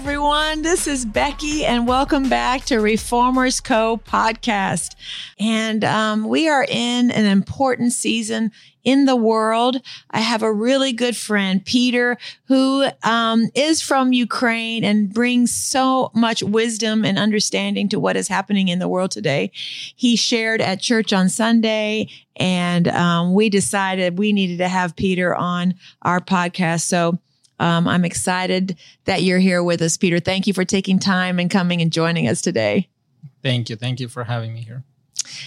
everyone. This is Becky, and welcome back to Reformers Co. podcast. And um, we are in an important season in the world. I have a really good friend, Peter, who um, is from Ukraine and brings so much wisdom and understanding to what is happening in the world today. He shared at church on Sunday, and um, we decided we needed to have Peter on our podcast. So um, I'm excited that you're here with us, Peter. Thank you for taking time and coming and joining us today. Thank you. Thank you for having me here.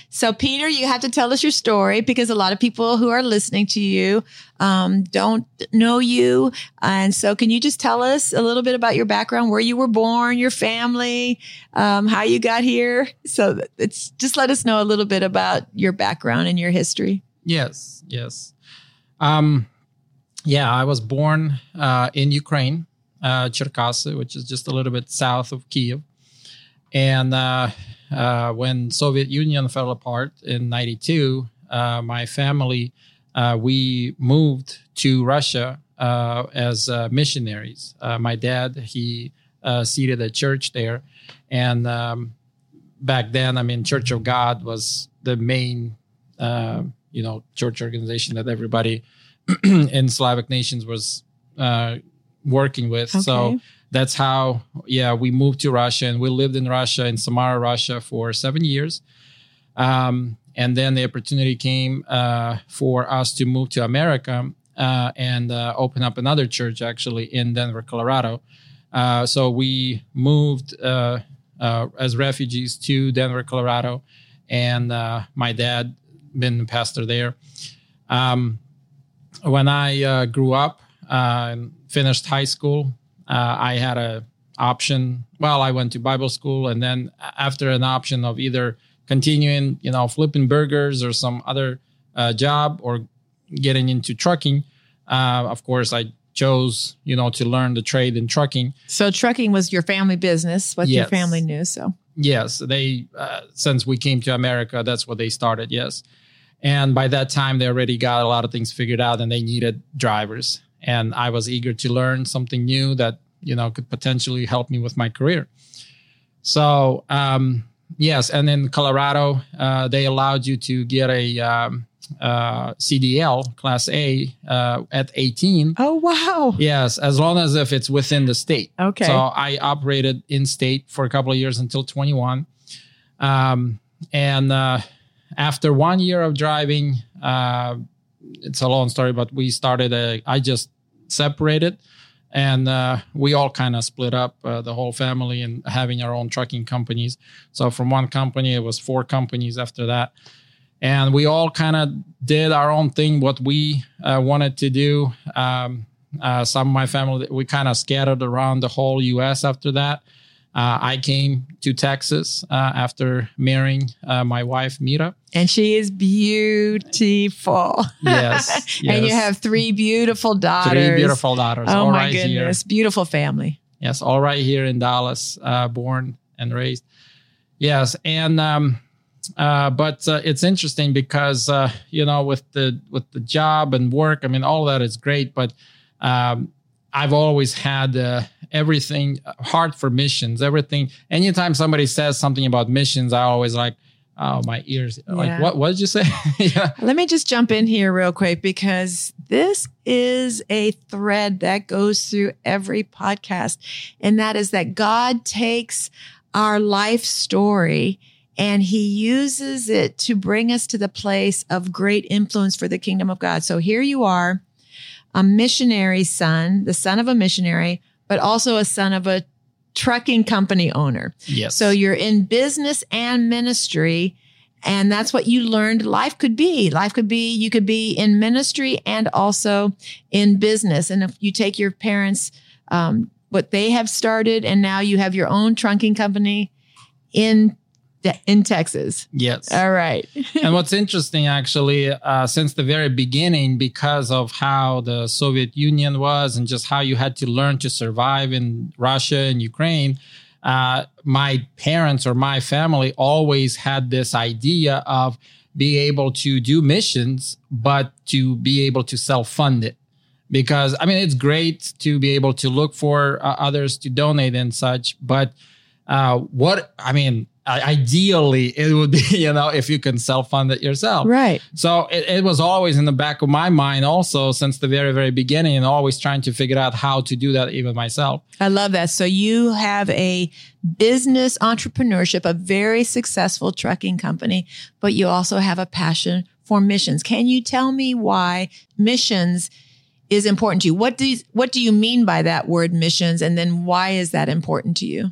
So, Peter, you have to tell us your story because a lot of people who are listening to you um, don't know you. And so, can you just tell us a little bit about your background, where you were born, your family, um, how you got here? So, it's just let us know a little bit about your background and your history. Yes, yes. Um, yeah, I was born uh, in Ukraine, uh, Cherkasy, which is just a little bit south of Kiev. And uh, uh when Soviet Union fell apart in '92, uh, my family uh, we moved to Russia as missionaries. my dad he seated a church there, and um, back then, I mean, Church of God was the main you know church organization that everybody in Slavic nations was uh, working with. Okay. So that's how, yeah, we moved to Russia and we lived in Russia, in Samara, Russia for seven years. Um, and then the opportunity came uh, for us to move to America uh, and uh, open up another church actually in Denver, Colorado. Uh, so we moved uh, as refugees to Denver, Colorado, and my dad been pastor there. Um, when I uh, grew up uh, and finished high school, uh, I had a option. Well, I went to Bible school, and then after an option of either continuing, you know, flipping burgers or some other uh, job or getting into trucking, of course, I chose, you know, to learn the trade in trucking. So trucking was your family business, what yes. your family knew. So yes, they uh, since we came to America, that's what they started. Yes. And by that time, they already got a lot of things figured out and they needed drivers. And I was eager to learn something new that, you know, could potentially help me with my career. So, um, yes. And in Colorado, uh, they allowed you to get a, um, uh, CDL class A uh, at 18. Oh, wow. Yes, as long as if it's within the state. Okay. So I operated in state for a couple of years until 21. Um, and uh, after one year of driving, uh, it's a long story, but we started a, I just separated and uh, we all kind of split up uh, the whole family and having our own trucking companies. So from one company, it was four companies after that. And we all kind of did our own thing, what we uh, wanted to do. Um, uh, some of my family, we kind of scattered around the whole US after that. Uh, I came to Texas uh, after marrying uh, my wife, Mira. And she is beautiful. Yes, yes. and you have three beautiful daughters. Three beautiful daughters. Oh, my right goodness. Here. Beautiful family. Yes, all right here in Dallas, uh, born and raised. Yes. And, um, uh, but uh, it's interesting because, you know, with the, with the job and work, I mean, all that is great, but, um, I've always had uh, everything hard for missions. Everything. Anytime somebody says something about missions, I always like, oh, my ears. Yeah. Like, what? What did you say? yeah. Let me just jump in here real quick because this is a thread that goes through every podcast, and that is that God takes our life story and he uses it to bring us to the place of great influence for the kingdom of God. So here you are a missionary son, the son of a missionary, but also a son of a trucking company owner. Yes. So you're in business and ministry. And that's what you learned life could be. Life could be, you could be in ministry and also in business. And if you take your parents, um, what they have started, and now you have your own trunking company in in Texas. Yes. All right. and what's interesting, actually, uh, since the very beginning, because of how the Soviet Union was and just how you had to learn to survive in Russia and Ukraine, uh, my parents or my family always had this idea of being able to do missions, but to be able to self fund it because I mean it's great to be able to look for uh, others to donate and such, but uh, what I mean, ideally it would be you know if you can self-fund it yourself. Right. So it, it, was always in the back of my mind also since the very very beginning and always trying to figure out how to do that even myself. I love that. So you have a business entrepreneurship a very successful trucking company but you also have a passion for missions. Can you tell me why missions is important to you? What do you, what do you mean by that word missions? And then why is that important to you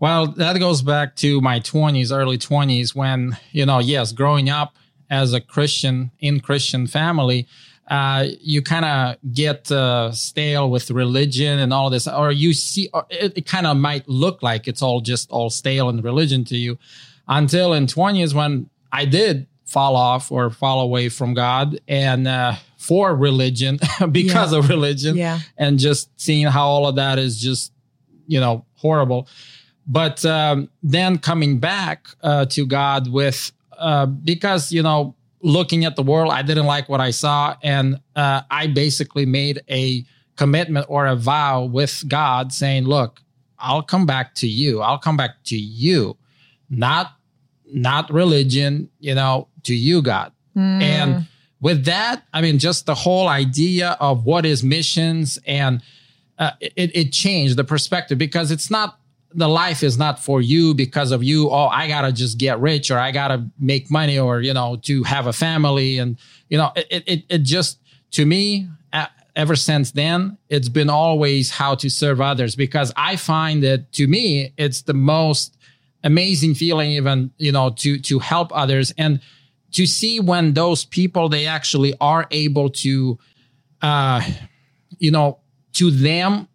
well, that goes back to my 20s, early 20s, when, you know, yes, growing up as a Christian in Christian family, uh, you kind of get uh, stale with religion and all this, or you see, or it, it kind of might look like it's all just all stale in religion to you until in 20s when I did fall off or fall away from God and uh, for religion because yeah. of religion yeah. and just seeing how all of that is just, you know, horrible. But um, then coming back uh, to God with, uh, because, you know, looking at the world, I didn't like what I saw. And uh, I basically made a commitment or a vow with God saying, look, I'll come back to you. I'll come back to you, not not religion, you know, to you, God. Mm. And with that, I mean, just the whole idea of what is missions and uh, it, it changed the perspective because it's not the life is not for you because of you. Oh, I gotta just get rich or I gotta make money or, you know, to have a family. And, you know, it, it, it just, to me, ever since then, it's been always how to serve others because I find that to me, it's the most amazing feeling, even, you know, to, to help others and to see when those people, they actually are able to, uh, you know, to them,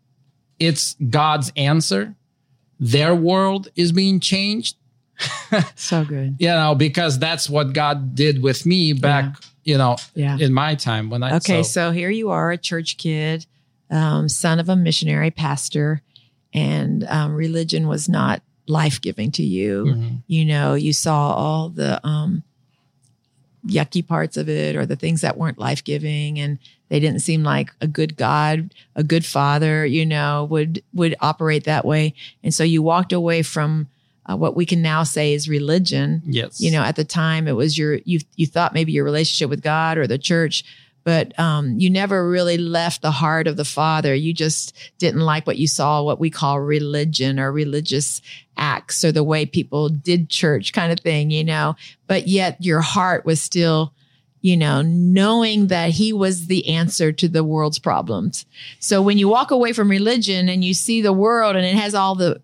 it's God's answer their world is being changed. so good. You know, because that's what God did with me back, yeah. you know, yeah. in my time when I Okay, so, so here you are, a church kid, um, son of a missionary pastor, and um, religion was not life giving to you. Mm-hmm. You know, you saw all the um, yucky parts of it or the things that weren't life giving and they didn't seem like a good God, a good father, you know, would would operate that way. And so you walked away from uh, what we can now say is religion. Yes. You know, at the time it was your you you thought maybe your relationship with God or the church, but um, you never really left the heart of the Father. You just didn't like what you saw, what we call religion or religious acts or the way people did church kind of thing, you know. But yet your heart was still, you know, knowing that He was the answer to the world's problems. So when you walk away from religion and you see the world and it has all the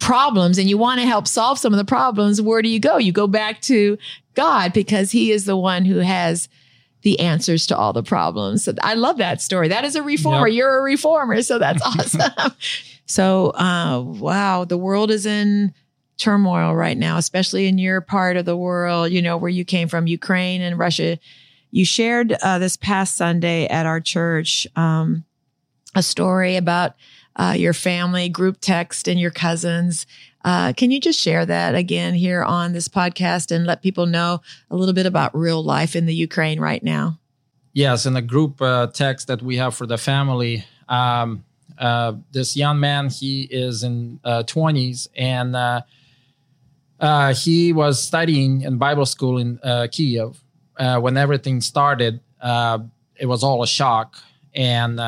problems and you want to help solve some of the problems, where do you go? You go back to God because He is the one who has the answers to all the problems. So I love that story. That is a reformer. Yep. You're a reformer. So that's awesome. so, uh, wow, the world is in turmoil right now, especially in your part of the world, you know, where you came from, Ukraine and Russia. You shared uh, this past Sunday at our church um, a story about uh, your family group text and your cousins uh, can you just share that again here on this podcast and let people know a little bit about real life in the Ukraine right now? Yes, in the group uh, text that we have for the family, um, uh, this young man he is in 20s uh, and uh, uh, he was studying in Bible school in Kiev when everything started. it was all a shock, and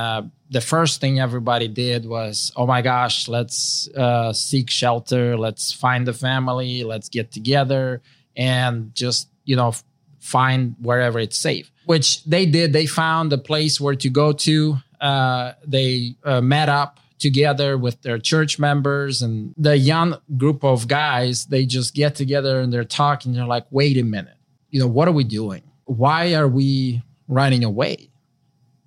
the first thing everybody did was, oh my gosh, let's uh, seek shelter, let's find a family, let's get together, and just you know find wherever it's safe. Which they did. They found a place where to go to. Uh, they uh, met up together with their church members and the young group of guys. They just get together and they're talking. They're like, wait a minute, you know, what are we doing? Why are we running away?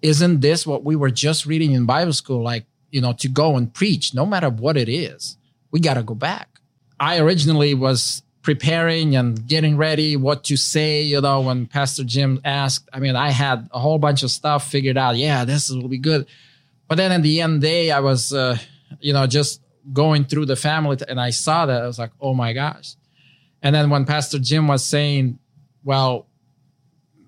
isn't this what we were just reading in Bible school? Like, you know, to go and preach, no matter what it is, we got to go back. I originally was preparing and getting ready what to say, you know, when Pastor Jim asked. I mean, I had a whole bunch of stuff figured out. Yeah, this will be good. But then at the end day, I was, uh, you know, just going through the family and I saw that. I was like, oh my gosh. And then when Pastor Jim was saying, well,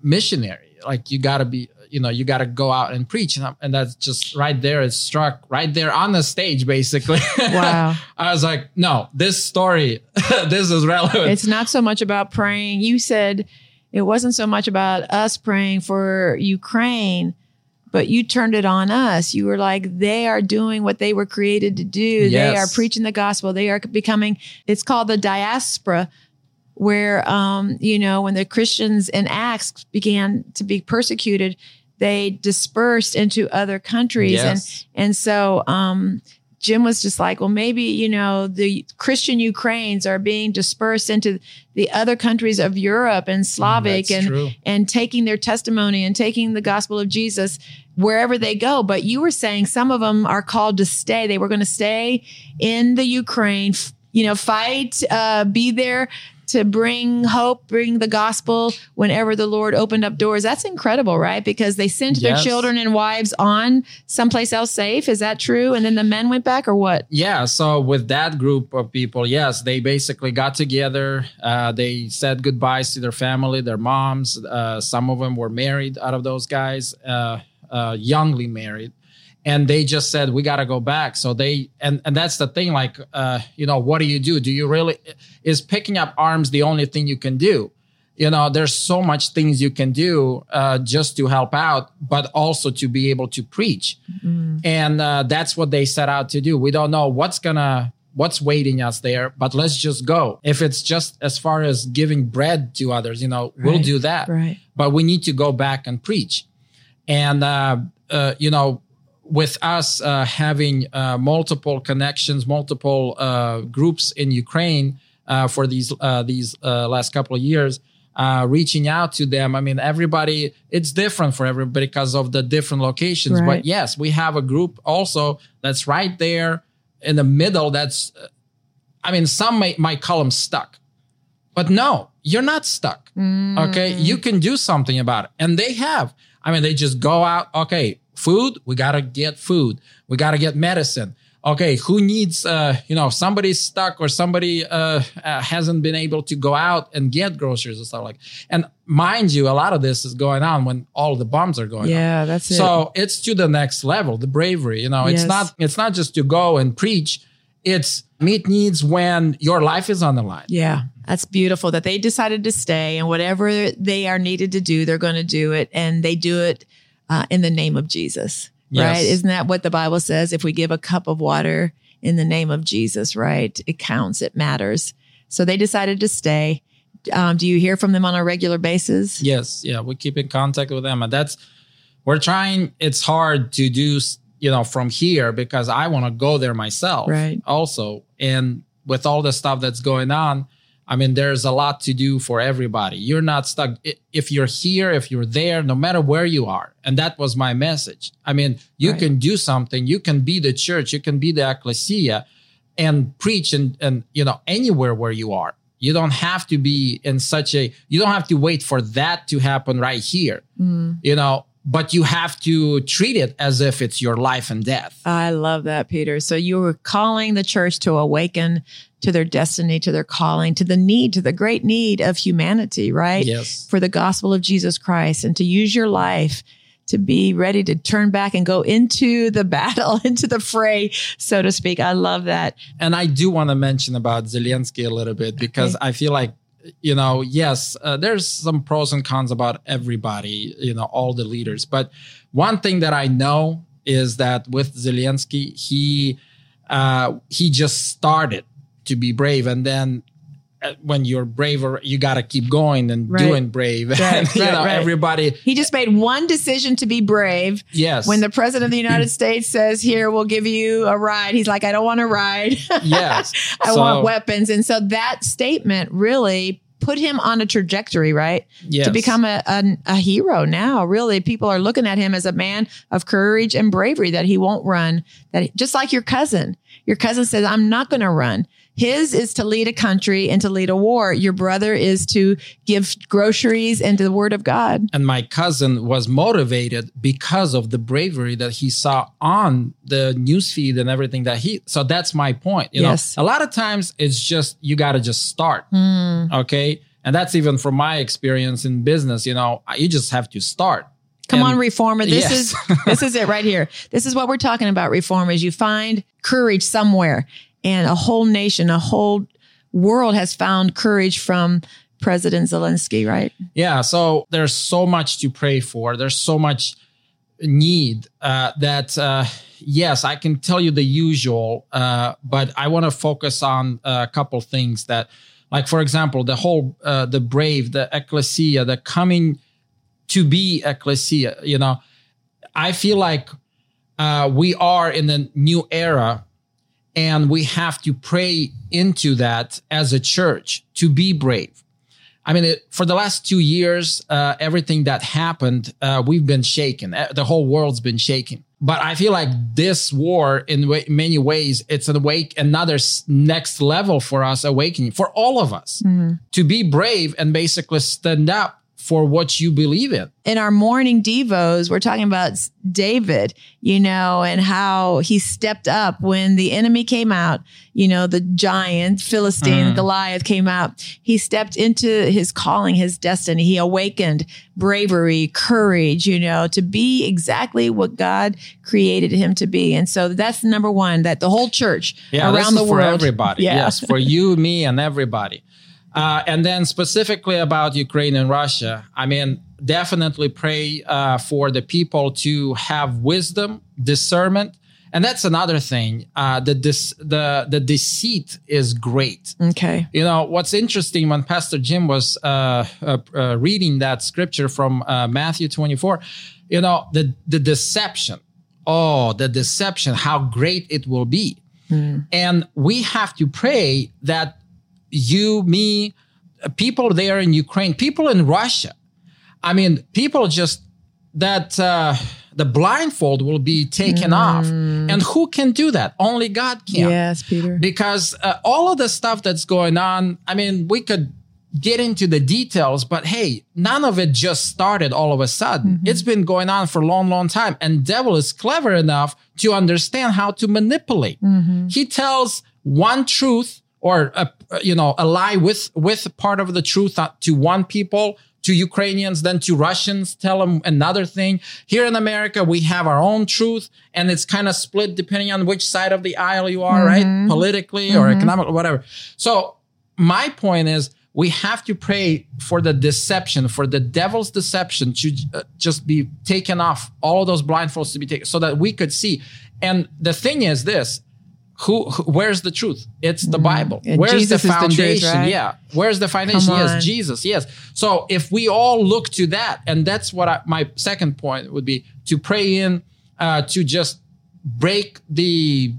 missionary, like you got to be you know you got to go out and preach and, and that's just right there it struck right there on the stage basically Wow. i was like no this story this is relevant it's not so much about praying. You said it wasn't so much about us praying for Ukraine, but you turned it on us. You were like, they are doing what they were created to do. They are preaching the gospel. They are becoming, it's called the diaspora, where, um, you know, when the Christians in Acts began to be persecuted, they dispersed into other countries. And and so um, Jim was just like, well, maybe, you know, the Christian Ukraines are being dispersed into the other countries of Europe and Slavic That's and, true. and taking their testimony and taking the gospel of Jesus wherever they go. But you were saying some of them are called to stay. They were going to stay in the Ukraine, you know, fight, uh, be there to bring hope, bring the gospel whenever the Lord opened up doors. That's incredible, right? Because they sent their children and wives on someplace else safe. Is that true? And then the men went back or what? yeah so with that group of people yes they basically got together uh, they said goodbyes to their family their moms uh, some of them were married out of those guys uh, uh, youngly married and they just said we got to go back. So they and and that's the thing like uh, you know what do you do? Do you really is picking up arms the only thing you can do? You know there's so much things you can do uh, just to help out but also to be able to preach. And uh, that's what they set out to do. We don't know what's gonna what's waiting us there but let's just go. If it's just as far as giving bread to others you know we'll do that. Right. but we need to go back and preach. And uh, uh, you know with us uh, having uh, multiple connections multiple uh, groups in ukraine uh, for these uh, these uh, last couple of years uh, reaching out to them i mean everybody it's different for everybody because of the different locations Right. but yes we have a group also that's right there in the middle that's i mean some may, might call them stuck but no you're not stuck Okay. You can do something about it. And they have. I mean, they just go out. Okay. Food. We got to get food. We got to get medicine. Okay. Who needs, uh, you know, somebody's stuck or somebody, uh, uh, hasn't been able to go out and get groceries and stuff like, and mind you, a lot of this is going on when all the bombs are going on. Yeah, that's it. So it's to the next level, the bravery. You know, it's Yes. not it's not just to go and preach. It's meet needs when your life is on the line. Yeah, that's beautiful that they decided to stay and whatever they are needed to do, they're going to do it. And they do it uh, in the name of Jesus, Yes. right? Isn't that what the Bible says? If we give a cup of water in the name of Jesus, right? It counts, it matters. So they decided to stay. Um, do you hear from them on a regular basis? Yes, yeah, we keep in contact with them, and that's we're trying. It's hard to do, you know, from here because I want to go there myself, Right. Also, and with all the stuff that's going on, I mean, there's a lot to do for everybody. You're not stuck. If you're here, if you're there, no matter where you are, and that was my message. I mean, you Right. can do something. You can be the church. You can be the ecclesia, and preach and and you know anywhere where you are. You don't have to be in such a. You don't have to wait for that to happen right here. Mm, You know, but you have to treat it as if it's your life and death. I love that, Peter. So you were calling the church to awaken to their destiny, to their calling, to the need, to the great need of humanity, right? Yes. for the gospel of Jesus Christ and to use your life to be ready to turn back and go into the battle, into the fray, so to speak. I love that. And I do want to mention about Zelensky a little bit because I feel like, you know, yes, uh, there's some pros and cons about everybody, you know, all the leaders. But one thing that I know is that with Zelensky, he uh, he just started to be brave, and then Uh, when you're braver, you got to keep going and Right. doing brave. and, you right, know, right. everybody, He just made one decision to be brave. yes, When the president of the United States says, Here, we'll give you a ride, he's like, I don't want to ride. yes, I So- want weapons. And so that statement really put him on a trajectory, right? yes. to become a, a, a hero now. Really, people are looking at him as a man of courage and bravery that he won't run. That he- just like your cousin, your cousin says, "I'm not going to run." His is to lead a country and to lead a war. Your brother is to give groceries and to the word of God. and my cousin was motivated because of the bravery that he saw on the newsfeed and everything that he so that's my point you Yes. know a lot of times it's just you got to just start Hmm. okay and that's even from my experience in business you know you just have to start Come And- on, reformer. This Yes. is this is it right here. This is what we're talking about. Reformers. You find courage somewhere, and a whole nation, a whole world has found courage from President Zelensky. Right? Yeah, so there's so much to pray for. There's so much need uh, that, uh, yes, I can tell you the usual, uh, but I want to focus on a couple things that, like, for example, the whole, uh, the brave, the ecclesia, the coming to be ecclesia, you know, I feel like uh, we are in a new era and we have to pray into that as a church to be brave. I mean, it, for the last two years, uh, everything that happened, uh, we've been shaken. The whole world's been shaken. But I feel like this war, in wa- many ways, it's an awake, another next level for us, awakening for all of us to be brave and basically stand up for what you believe in. in our morning devos, we're talking about David, you know, and how he stepped up when the enemy came out, you know, the giant Philistine Mm. Goliath came out. He stepped into his calling, his destiny. He awakened bravery, courage, you know, to be exactly what God created him to be. And so that's number one, that the whole church Yeah, around the for world. everybody. Yeah. Yes, for you, me, and everybody. Uh, and then specifically about Ukraine and Russia, I mean, definitely pray uh, for the people to have wisdom, discernment, and that's another thing. Uh, the dis- the the deceit is great. Okay. You know what's interesting when Pastor Jim was uh, uh, uh, reading that scripture from uh, Matthew 24, you know the the deception. Oh, the deception! How great it will be, and we have to pray that you, me, uh, people there in Ukraine, people in Russia. I mean, people just that uh, the blindfold will be taken off, and who can do that? Only God can. Yes, Peter. because uh, all of the stuff that's going on i mean we could get into the details but hey none of it just started all of a sudden. It's been going on for a long long time. And devil is clever enough to understand how to manipulate. He tells one truth or a, you know a lie with with part of the truth uh, to one people to Ukrainians, then to Russians, tell them another thing. Here in America, we have our own truth, and it's kind of split depending on which side of the aisle you are, right? Politically or economically, whatever. So, my point is, we have to pray for the deception, for the devil's deception to uh, just be taken off, all of those blindfolds to be taken, so that we could see. And the thing is this who, who where's the truth? It's the bible. And where's Jesus the is the truth, foundation? right? yeah. Where's the foundation? Yes jesus yes. So if we all look to that and that's what I, my second point would be to pray in uh to just break the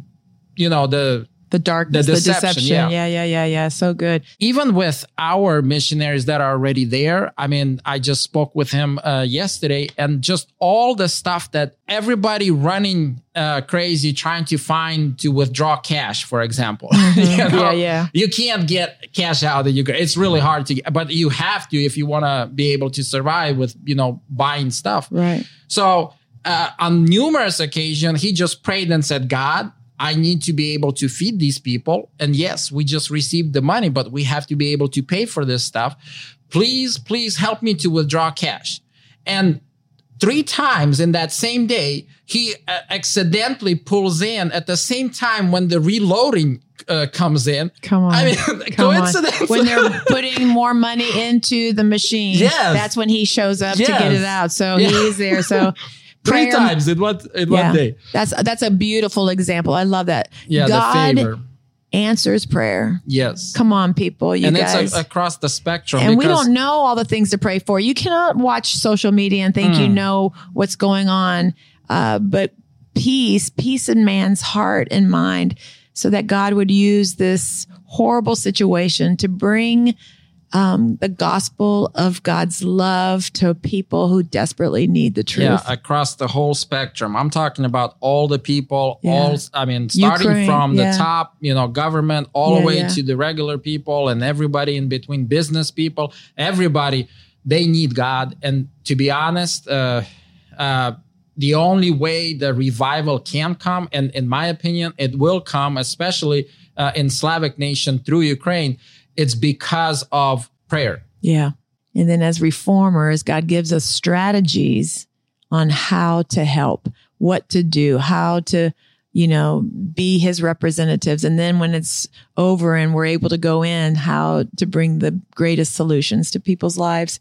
you know the The darkness, The the deception, deception. yeah. yeah, yeah, yeah, yeah. So good. even with our missionaries that are already there i mean i just spoke with him uh, yesterday and just all the stuff that everybody running uh, crazy trying to find to withdraw cash for example You know? Yeah, yeah. you can't get cash out of Ukraine. It's really hard to get, but you have to if you want to be able to survive with, you know, buying stuff. Right. So uh, on numerous occasions, he just prayed and said, God, I need to be able to feed these people. And yes, we just received the money, but we have to be able to pay for this stuff. Please, please help me to withdraw cash. And three times in that same day, he uh, accidentally pulls in at the same time when the reloading uh, comes in. Come on. I mean, Come on. coincidence. When they're putting more money into the machine, Yes. that's when he shows up to get it out. So Yeah. he's there. So three prayer- times in one in Yeah. one day. That's that's a beautiful example. I love that. Yeah, God the favor. answers prayer. Yes. Come on, people. You and guys. it's a, across the spectrum. and we don't know all the things to pray for. You cannot watch social media and think Hmm. you know what's going on. Uh, but peace, peace in man's heart and mind, so that God would use this horrible situation to bring um, the gospel of God's love to people who desperately need the truth. Yeah, across the whole spectrum. I'm talking about all the people, Yeah. all I mean, starting Ukraine, from yeah. the top, you know, government, all Yeah, the way to the regular people and everybody in between, business people, everybody, they need God. And to be honest, uh, uh, the only way the revival can come, and in my opinion, it will come, especially uh, in Slavic nation through Ukraine, it's because of prayer. Yeah. And then as reformers, God gives us strategies on how to help, what to do, how to, you know, be his representatives. And then when it's over and we're able to go in, how to bring the greatest solutions to people's lives.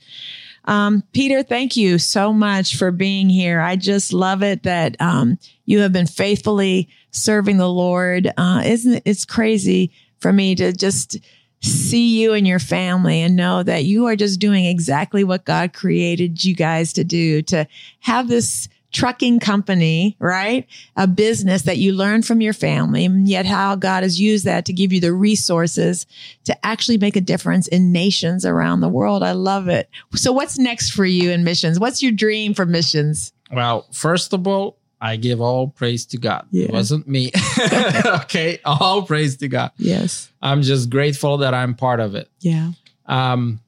Um, Peter, thank you so much for being here. I just love it that um, you have been faithfully serving the Lord. Uh, isn't it? It's crazy for me to just see you and your family and know that you are just doing exactly what God created you guys to do to have this trucking company, right? A business that you learn from your family, and yet how God has used that to give you the resources to actually make a difference in nations around the world. I love it. So what's next for you in missions? What's your dream for missions? Well, first of all, I give all praise to God. Yeah. It wasn't me. okay. All praise to God. Yes. I'm just grateful that I'm part of it. Yeah. Um,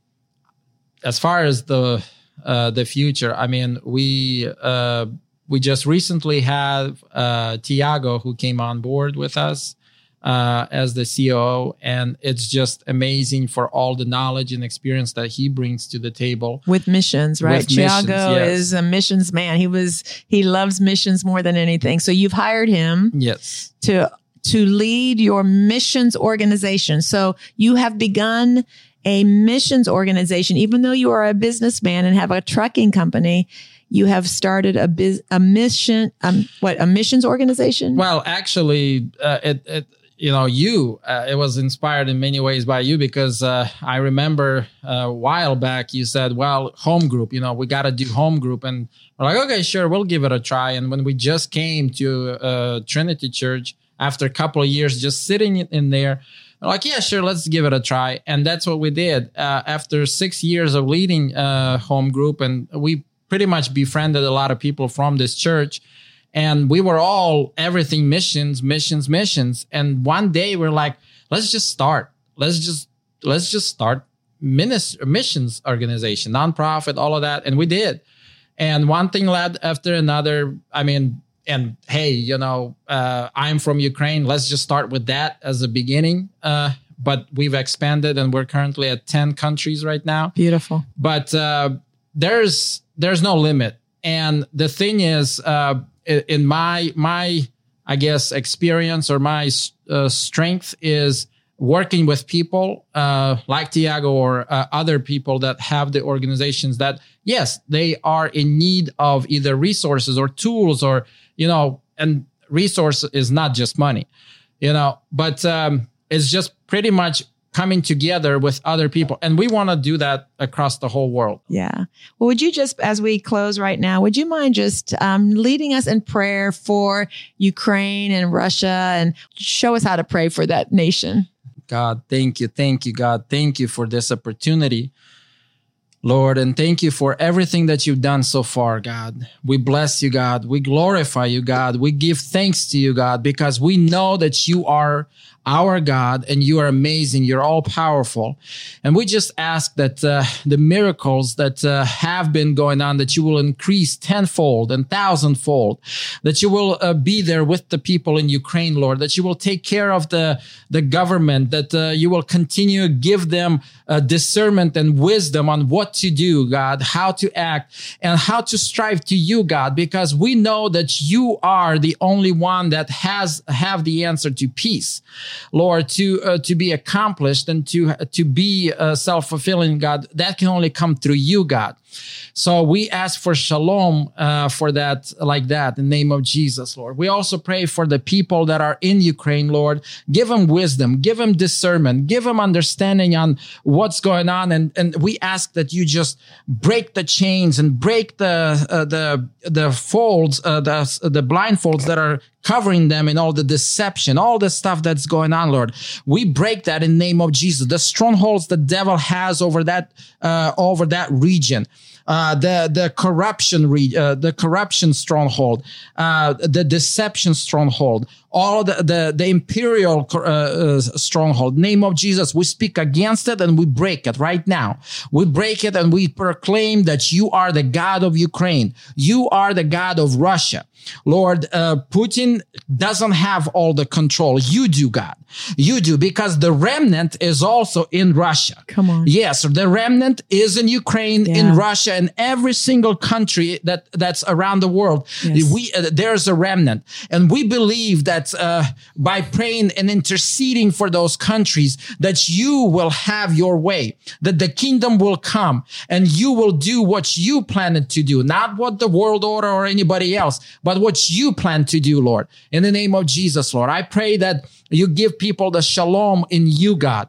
as far as the uh, the future, I mean, we uh, we just recently had uh, Tiago who came on board with us uh, as the COO, and it's just amazing for all the knowledge and experience that he brings to the table. With missions, right? With missions, yes. is a missions man. He was he loves missions more than anything. So you've hired him Yes, to to lead your missions organization. So you have begun a missions organization, even though you are a businessman and have a trucking company. You have started a biz, a mission, um, what a missions organization. Well, actually, uh, it, it you know you uh, it was inspired in many ways by you because uh, I remember uh, a while back you said, "Well, home group, you know, we got to do home group," and we're like, "Okay, sure, we'll give it a try." And when we just came to uh, Trinity Church after a couple of years, just sitting in- there. Like yeah, sure, let's give it a try, and that's what we did. Uh, after six years of leading uh, home group, and we pretty much befriended a lot of people from this church and we were all everything missions missions missions. And one day we're like let's just start. Let's just let's just start minis- missions organization nonprofit all of that. And we did. And one thing led after another. I mean and hey you know uh, i'm from ukraine. Let's just start with that as a beginning. Uh, but we've expanded and we're currently at 10 countries right now. Beautiful. but uh, there's there's no limit. And the thing is uh, in my my i guess experience or my uh, strength is working with people uh, like tiago or uh, other people that have the organizations that yes they are in need of either resources or tools or you know and resource is not just money you know but um, it's just pretty much coming together with other people and we want to do that across the whole world Yeah. Well, would you just, as we close right now, would you mind just um, leading us in prayer for Ukraine and Russia and show us how to pray for that nation? God, thank you. Thank you, God. Thank you for this opportunity, Lord. And thank you for everything that you've done so far, God. We bless you, God. We glorify you, God. We give thanks to you, God, because we know that you are our God and you are amazing. You're all powerful. And we just ask that uh, the miracles that uh, have been going on, that you will increase tenfold and thousandfold, that you will uh, be there with the people in Ukraine, Lord, that you will take care of the, the government, that uh, you will continue to give them uh, discernment and wisdom on what to do, God, how to act and how to strive to you, God, because we know that you are the only one that has have the answer to peace. Lord, to uh, to be accomplished and to to be uh, self fulfilling, God, that can only come through you, God. So we ask for shalom uh, for that, like that, in the name of Jesus, Lord. We also pray for the people that are in Ukraine, Lord. Give them wisdom, give them discernment, give them understanding on what's going on, and and we ask that you just break the chains and break the uh, the the folds, uh, the the blindfolds that are covering them and all the deception, all the stuff that's going on, Lord. We break that in name of Jesus. The strongholds the devil has over that uh, over that region uh, the the corruption re- uh, the corruption stronghold, uh, the deception stronghold, all the the, the imperial uh, uh, stronghold. Name of Jesus, we speak against it and we break it right now. We break it and we proclaim that you are the God of Ukraine. You are the God of Russia. Lord, uh, Putin doesn't have all the control. You do, God. You do because the remnant is also in Russia. Come on. Yes, the remnant is in Ukraine, Yeah. in Russia, in every single country that that's around the world. Yes. We uh, there's a remnant, and we believe that uh, by praying and interceding for those countries, that you will have your way, that the kingdom will come, and you will do what you planned to do, not what the world order or anybody else, but what you plan to do, Lord. In the name of Jesus, Lord, I pray that you give people the shalom in you, God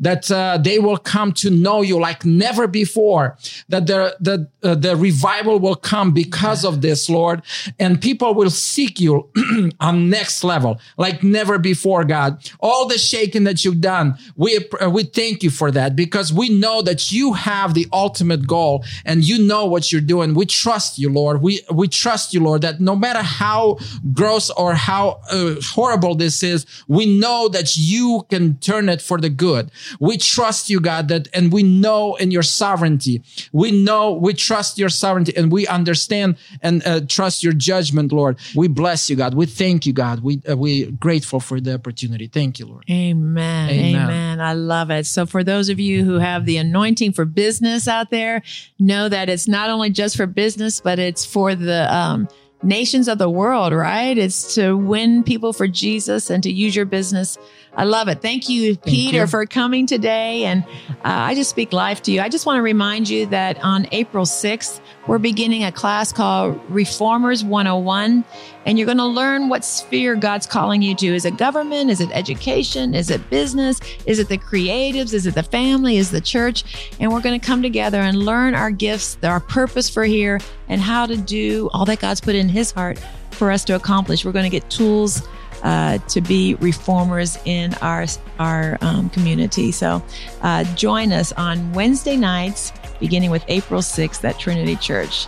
that uh, they will come to know you like never before that the the uh, the revival will come because of this lord and people will seek you on next level like never before god. All the shaking that you've done we uh, we thank you for that because we know that you have the ultimate goal and you know what you're doing. We trust you lord. We we trust you lord that no matter how gross or how uh, horrible this is we know that you can turn it for the good we trust you, God, that, and we know in your sovereignty. We know, we trust your sovereignty and we understand and uh, trust your judgment, Lord. We bless you, God. We thank you, God. We, uh, we grateful for the opportunity. Thank you, Lord. Amen. Amen. Amen. I love it. So for those of you who have the anointing for business out there, know that it's not only just for business, but it's for the, um, nations of the world, right? It's to win people for Jesus and to use your business. I love it. Thank you, Thank Peter, you. for coming today. And uh, I just speak life to you. I just want to remind you that on April 6th, we're beginning a class called Reformers 101. And you're going to learn what sphere God's calling you to. Is it government? Is it education? Is it business? Is it the creatives? Is it the family? Is it the church? And we're going to come together and learn our gifts, our purpose for here, and how to do all that God's put in His heart for us to accomplish. We're going to get tools uh, to be reformers in our our um, community. So uh, join us on Wednesday nights, beginning with April 6th at Trinity Church.